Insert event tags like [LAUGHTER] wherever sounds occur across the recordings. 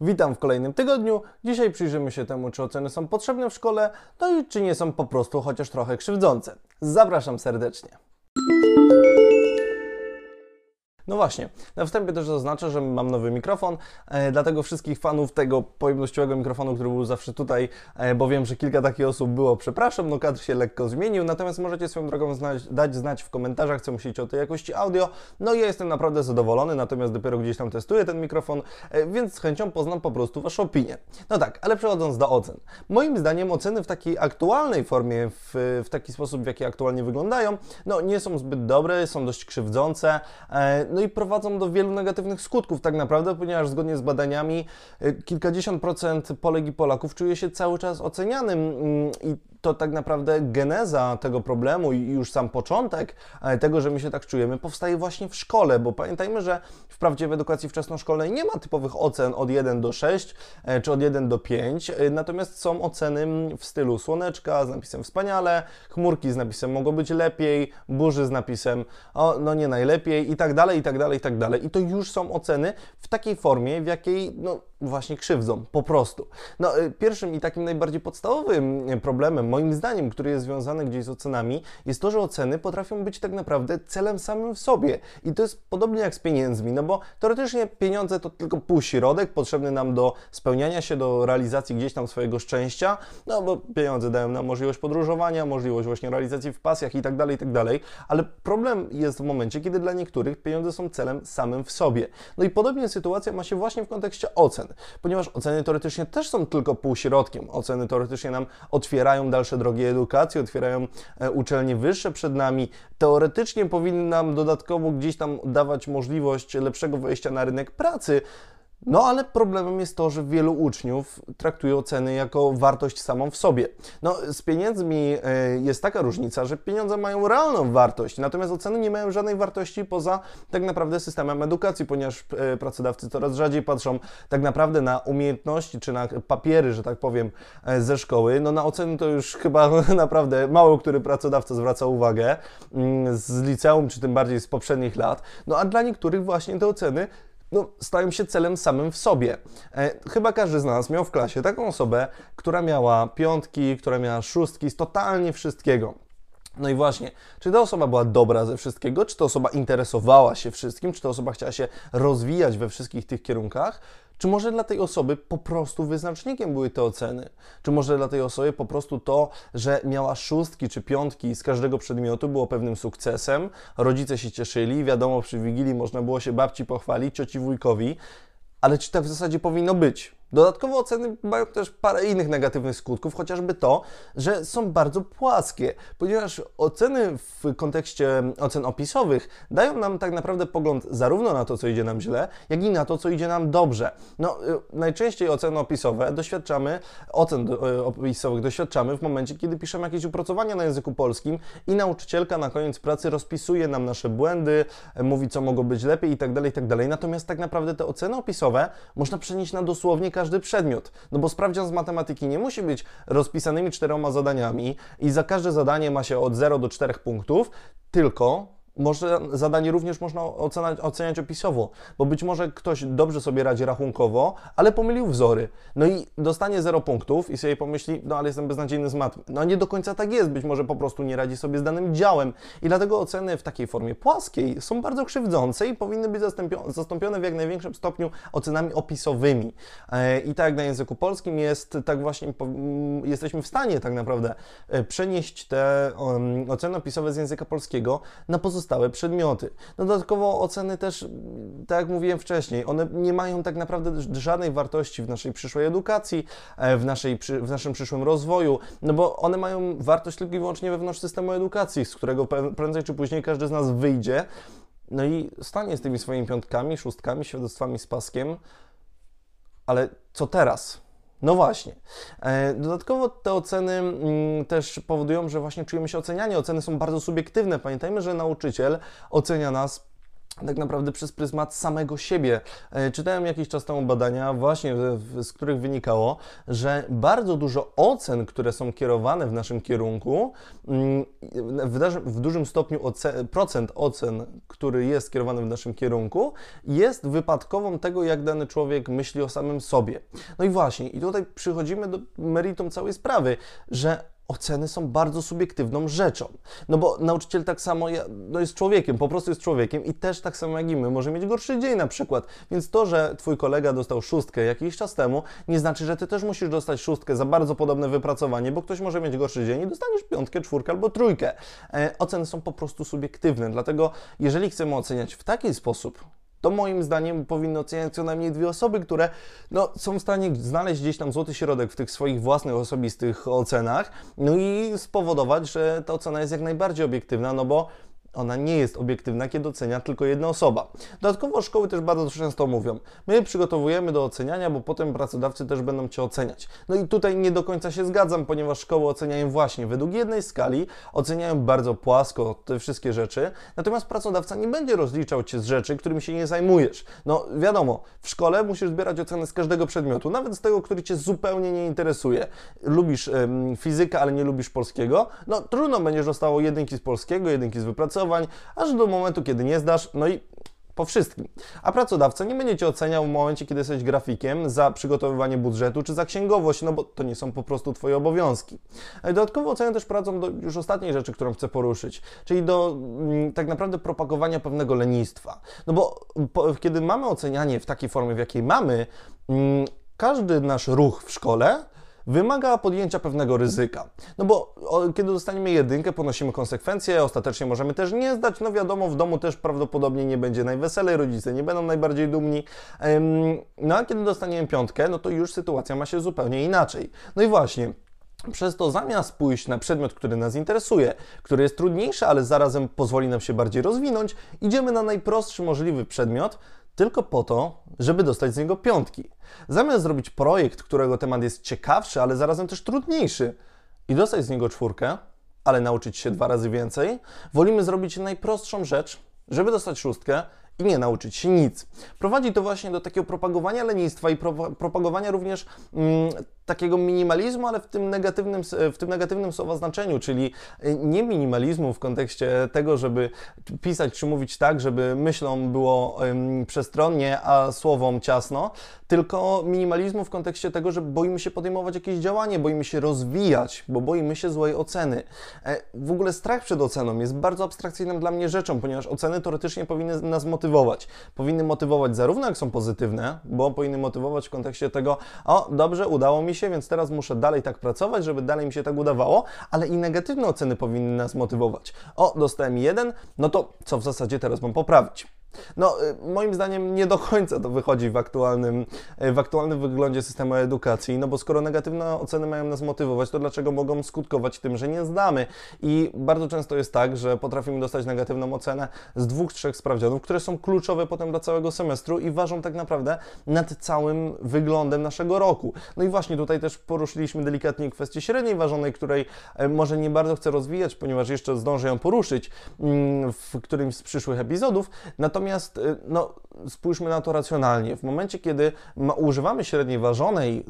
Witam w kolejnym tygodniu. Dzisiaj przyjrzymy się temu, czy oceny są potrzebne w szkole, no i czy nie są po prostu chociaż trochę krzywdzące. Zapraszam serdecznie. No właśnie, na wstępie też zaznaczę, że mam nowy mikrofon, e, dlatego wszystkich fanów tego pojemnościowego mikrofonu, który był zawsze tutaj, e, bo wiem, że kilka takich osób było, przepraszam, no kadr się lekko zmienił, natomiast możecie swoją drogą znać, dać znać w komentarzach, co myślicie o tej jakości audio. No i ja jestem naprawdę zadowolony, natomiast dopiero gdzieś tam testuję ten mikrofon, e, więc z chęcią poznam po prostu Waszą opinię. No tak, ale przechodząc do ocen. Moim zdaniem oceny w takiej aktualnej formie, w, w taki sposób, w jaki aktualnie wyglądają, no nie są zbyt dobre, są dość krzywdzące, e, no i prowadzą do wielu negatywnych skutków tak naprawdę, ponieważ zgodnie z badaniami y, kilkadziesiąt procent Polek i Polaków czuje się cały czas ocenianym mm, i to tak naprawdę geneza tego problemu i już sam początek e, tego, że my się tak czujemy, powstaje właśnie w szkole, bo pamiętajmy, że wprawdzie w edukacji wczesnoszkolnej nie ma typowych ocen od 1 do 6 e, czy od 1 do 5, e, natomiast są oceny w stylu słoneczka z napisem wspaniale, chmurki z napisem mogło być lepiej, burzy z napisem o, no nie najlepiej i tak dalej, i tak dalej, i tak dalej. I to już są oceny w takiej formie, w jakiej no właśnie krzywdzą, po prostu. No, pierwszym i takim najbardziej podstawowym problemem moim zdaniem, który jest związany gdzieś z ocenami, jest to, że oceny potrafią być tak naprawdę celem samym w sobie. I to jest podobnie jak z pieniędzmi, no bo teoretycznie pieniądze to tylko półśrodek potrzebny nam do spełniania się, do realizacji gdzieś tam swojego szczęścia, no bo pieniądze dają nam możliwość podróżowania, możliwość właśnie realizacji w pasjach i tak dalej, i tak dalej, ale problem jest w momencie, kiedy dla niektórych pieniądze są celem samym w sobie. No i podobnie sytuacja ma się właśnie w kontekście ocen, ponieważ oceny teoretycznie też są tylko półśrodkiem. Oceny teoretycznie nam otwierają dalsze drogi edukacji, otwierają e, uczelnie wyższe przed nami. Teoretycznie powinny nam dodatkowo gdzieś tam dawać możliwość lepszego wejścia na rynek pracy. No ale problemem jest to, że wielu uczniów traktuje oceny jako wartość samą w sobie. No z pieniędzmi e, jest taka różnica, że pieniądze mają realną wartość, natomiast oceny nie mają żadnej wartości poza tak naprawdę systemem edukacji, ponieważ e, pracodawcy coraz rzadziej patrzą tak naprawdę na umiejętności czy na papiery, że tak powiem, e, ze szkoły. No na oceny to już chyba [LAUGHS] naprawdę mało który pracodawca zwraca uwagę mm, z liceum, czy tym bardziej z poprzednich lat. No a dla niektórych właśnie te oceny no, stają się celem samym w sobie. E, chyba każdy z nas miał w klasie taką osobę, która miała piątki, która miała szóstki z totalnie wszystkiego. No i właśnie, czy ta osoba była dobra ze wszystkiego, czy ta osoba interesowała się wszystkim, czy ta osoba chciała się rozwijać we wszystkich tych kierunkach, czy może dla tej osoby po prostu wyznacznikiem były te oceny? Czy może dla tej osoby po prostu to, że miała szóstki czy piątki z każdego przedmiotu było pewnym sukcesem? Rodzice się cieszyli, wiadomo, przy Wigilii można było się babci pochwalić, cioci wujkowi, ale czy tak w zasadzie powinno być? Dodatkowo oceny mają też parę innych negatywnych skutków, chociażby to, że są bardzo płaskie, ponieważ oceny w kontekście ocen opisowych dają nam tak naprawdę pogląd zarówno na to, co idzie nam źle, jak i na to, co idzie nam dobrze. No, y, najczęściej oceny opisowe doświadczamy, ocen y, opisowych doświadczamy w momencie, kiedy piszemy jakieś opracowania na języku polskim i nauczycielka na koniec pracy rozpisuje nam nasze błędy, mówi, co mogło być lepiej i tak dalej, i tak. Natomiast tak naprawdę te oceny opisowe można przenieść na dosłownie każdy każdy przedmiot. No bo sprawdzian z matematyki nie musi być rozpisanymi czterema zadaniami i za każde zadanie ma się od 0 do 4 punktów, tylko może zadanie również można oceniać, oceniać opisowo, bo być może ktoś dobrze sobie radzi rachunkowo, ale pomylił wzory. No i dostanie 0 punktów i sobie pomyśli, no ale jestem beznadziejny z matmy. No nie do końca tak jest, być może po prostu nie radzi sobie z danym działem. I dlatego oceny w takiej formie płaskiej są bardzo krzywdzące i powinny być zastąpione w jak największym stopniu ocenami opisowymi. E, I tak jak na języku polskim jest, tak właśnie mm, jesteśmy w stanie tak naprawdę e, przenieść te oceny opisowe z języka polskiego na pozostałe pozostałe przedmioty. Dodatkowo oceny też, tak jak mówiłem wcześniej, one nie mają tak naprawdę żadnej wartości w naszej przyszłej edukacji, e, w, naszej, w naszym przyszłym rozwoju, no bo one mają wartość tylko i wyłącznie wewnątrz systemu edukacji, z którego prędzej czy później każdy z nas wyjdzie, no i stanie z tymi swoimi piątkami, szóstkami, świadectwami z paskiem, ale co teraz? No właśnie. E, dodatkowo te oceny mm, też powodują, że właśnie czujemy się oceniani. Oceny są bardzo subiektywne. Pamiętajmy, że nauczyciel ocenia nas tak naprawdę przez pryzmat samego siebie. E, czytałem jakiś czas temu badania, właśnie z których wynikało, że bardzo dużo ocen, które są kierowane w naszym kierunku, mm, w, dużym stopniu procent ocen, który jest kierowany w naszym kierunku, jest wypadkową tego, jak dany człowiek myśli o samym sobie. No i właśnie, i tutaj przychodzimy do meritum całej sprawy, że oceny są bardzo subiektywną rzeczą. No bo nauczyciel tak samo no jest człowiekiem, po prostu jest człowiekiem i też tak samo jak i my może mieć gorszy dzień na przykład. Więc to, że twój kolega dostał szóstkę jakiś czas temu, nie znaczy, że ty też musisz dostać szóstkę za bardzo podobne wypracowanie, bo ktoś może mieć gorszy dzień i dostaniesz piątkę, czwórkę albo trójkę. E, oceny są po prostu subiektywne, dlatego jeżeli chcemy oceniać w taki sposób, to moim zdaniem powinny oceniać co najmniej dwie osoby, które no, są w stanie znaleźć gdzieś tam złoty środek w tych swoich własnych osobistych ocenach, no i spowodować, że ta ocena jest jak najbardziej obiektywna, no bo ona nie jest obiektywna, kiedy ocenia tylko jedna osoba. Dodatkowo szkoły też bardzo często mówią, my przygotowujemy do oceniania, bo potem pracodawcy też będą Cię oceniać. No i tutaj nie do końca się zgadzam, ponieważ szkoły oceniają właśnie według jednej skali, oceniają bardzo płasko te wszystkie rzeczy, natomiast pracodawca nie będzie rozliczał Cię z rzeczy, którymi się nie zajmujesz. No wiadomo, w szkole musisz zbierać oceny z każdego przedmiotu, nawet z tego, który Cię zupełnie nie interesuje. Lubisz ym, fizykę, ale nie lubisz polskiego, no trudno będziesz dostało jedynki z polskiego, jedynki z wypracowania, aż do momentu, kiedy nie zdasz, no i po wszystkim. A pracodawca nie będzie Cię oceniał w momencie, kiedy jesteś grafikiem za przygotowywanie budżetu czy za księgowość, no bo to nie są po prostu Twoje obowiązki. Dodatkowo ocenię też pracą do już ostatniej rzeczy, którą chcę poruszyć, czyli do mm, tak naprawdę propagowania pewnego lenistwa. No bo po, kiedy mamy ocenianie w takiej formie, w jakiej mamy, mm, każdy nasz ruch w szkole wymaga podjęcia pewnego ryzyka. No bo o, kiedy dostaniemy jedynkę, ponosimy konsekwencje, ostatecznie możemy też nie zdać. No wiadomo, w domu też prawdopodobnie nie będzie najweselej, rodzice nie będą najbardziej dumni. Ym, no a kiedy dostaniemy piątkę, no to już sytuacja ma się zupełnie inaczej. No i właśnie. Przez to zamiast pójść na przedmiot, który nas interesuje, który jest trudniejszy, ale zarazem pozwoli nam się bardziej rozwinąć, idziemy na najprostszy możliwy przedmiot, tylko po to, żeby dostać z niego piątki. Zamiast zrobić projekt, którego temat jest ciekawszy, ale zarazem też trudniejszy i dostać z niego czwórkę, ale nauczyć się dwa razy więcej, wolimy zrobić najprostszą rzecz, żeby dostać szóstkę i nie nauczyć się nic. Prowadzi to właśnie do takiego propagowania lenistwa i pro, propagowania również mm, takiego minimalizmu, ale w tym negatywnym, w tym negatywnym słowa znaczeniu, czyli y, nie minimalizmu w kontekście tego, żeby pisać czy mówić tak, żeby myślą było przestronnie, a słowom ciasno, tylko minimalizmu w kontekście tego, że boimy się podejmować jakieś działanie, boimy się rozwijać, bo boimy się złej oceny. E, w ogóle strach przed oceną jest bardzo abstrakcyjną dla mnie rzeczą, ponieważ oceny teoretycznie powinny nas motywować. Powinny motywować zarówno jak są pozytywne, bo powinny motywować w kontekście tego, o dobrze, udało mi się, więc teraz muszę dalej tak pracować, żeby dalej mi się tak udawało, ale i negatywne oceny powinny nas motywować. O, dostałem jeden, no to co w zasadzie teraz mam poprawić? No, y, moim zdaniem nie do końca to wychodzi w aktualnym, y, w aktualnym wyglądzie systemu edukacji, no bo skoro negatywne oceny mają nas motywować, to dlaczego mogą skutkować tym, że nie zdamy? I bardzo często jest tak, że potrafimy dostać negatywną ocenę z dwóch, trzech sprawdzianów, które są kluczowe potem dla całego semestru i ważą tak naprawdę nad całym wyglądem naszego roku. No i właśnie tutaj też poruszyliśmy delikatnie kwestię średniej ważonej, której e, może nie bardzo chcę rozwijać, ponieważ jeszcze zdążę ją poruszyć mm, w którymś z przyszłych epizodów. Natomiast Natomiast y, no, spójrzmy na to racjonalnie. W momencie, kiedy ma, używamy średniej ważonej,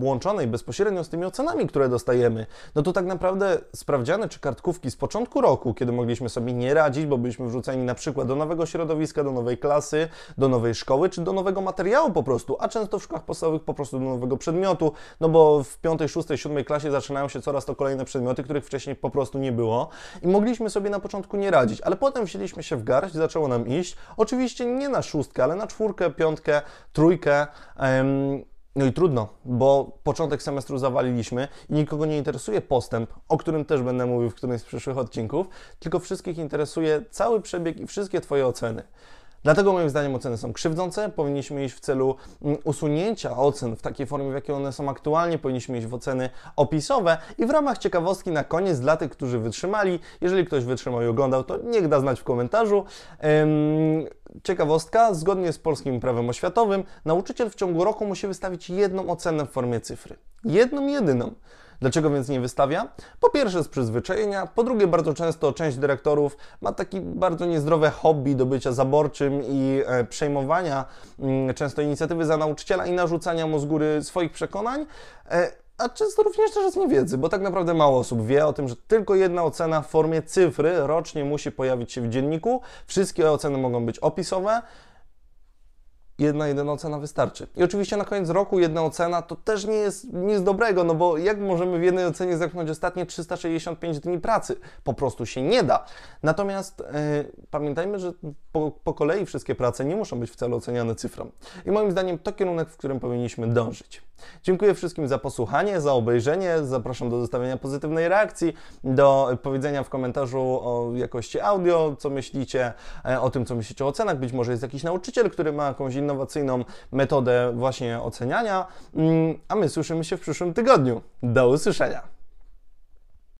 łączonej bezpośrednio z tymi ocenami, które dostajemy, no to tak naprawdę sprawdziane czy kartkówki z początku roku, kiedy mogliśmy sobie nie radzić, bo byliśmy wrzuceni na przykład do nowego środowiska, do nowej klasy, do nowej szkoły, czy do nowego materiału po prostu, a często w szkołach podstawowych po prostu do nowego przedmiotu, no bo w piątej, szóstej, siódmej klasie zaczynają się coraz to kolejne przedmioty, których wcześniej po prostu nie było i mogliśmy sobie na początku nie radzić, ale potem wzięliśmy się w garść, zaczęło nam iść, Oczywiście nie na szóstkę, ale na czwórkę, piątkę, trójkę. No i trudno, bo początek semestru zawaliliśmy i nikogo nie interesuje postęp, o którym też będę mówił w którymś z przyszłych odcinków, tylko wszystkich interesuje cały przebieg i wszystkie Twoje oceny. Dlatego moim zdaniem oceny są krzywdzące, powinniśmy iść w celu mm, usunięcia ocen w takiej formie, w jakiej one są aktualnie, powinniśmy iść w oceny opisowe i w ramach ciekawostki na koniec dla tych, którzy wytrzymali, jeżeli ktoś wytrzymał i oglądał, to niech da znać w komentarzu. Ciekawostka, zgodnie z polskim prawem oświatowym, nauczyciel w ciągu roku musi wystawić jedną ocenę w formie cyfry. Jedną, jedyną. Dlaczego więc nie wystawia? Po pierwsze z przyzwyczajenia, po drugie bardzo często część dyrektorów ma taki bardzo niezdrowe hobby do bycia zaborczym i e, przejmowania mm, często inicjatywy za nauczyciela i narzucania mu z góry swoich przekonań. E, a często również też z niewiedzy, bo tak naprawdę mało osób wie o tym, że tylko jedna ocena w formie cyfry rocznie musi pojawić się w dzienniku. Wszystkie oceny mogą być opisowe jedna jedyna ocena wystarczy. I oczywiście na koniec roku jedna ocena to też nie jest nic dobrego, no bo jak możemy w jednej ocenie zamknąć ostatnie 365 dni pracy? Po prostu się nie da. Natomiast yy, pamiętajmy, że po, po kolei wszystkie prace nie muszą być wcale oceniane cyfrą. I moim zdaniem to kierunek, w którym powinniśmy dążyć. Dziękuję wszystkim za posłuchanie, za obejrzenie. Zapraszam do zostawienia pozytywnej reakcji, do powiedzenia w komentarzu o jakości audio, co myślicie e, o tym, co myślicie o ocenach. Być może jest jakiś nauczyciel, który ma jakąś innowacyjną metodę właśnie oceniania. Mm, a my słyszymy się w przyszłym tygodniu. Do usłyszenia.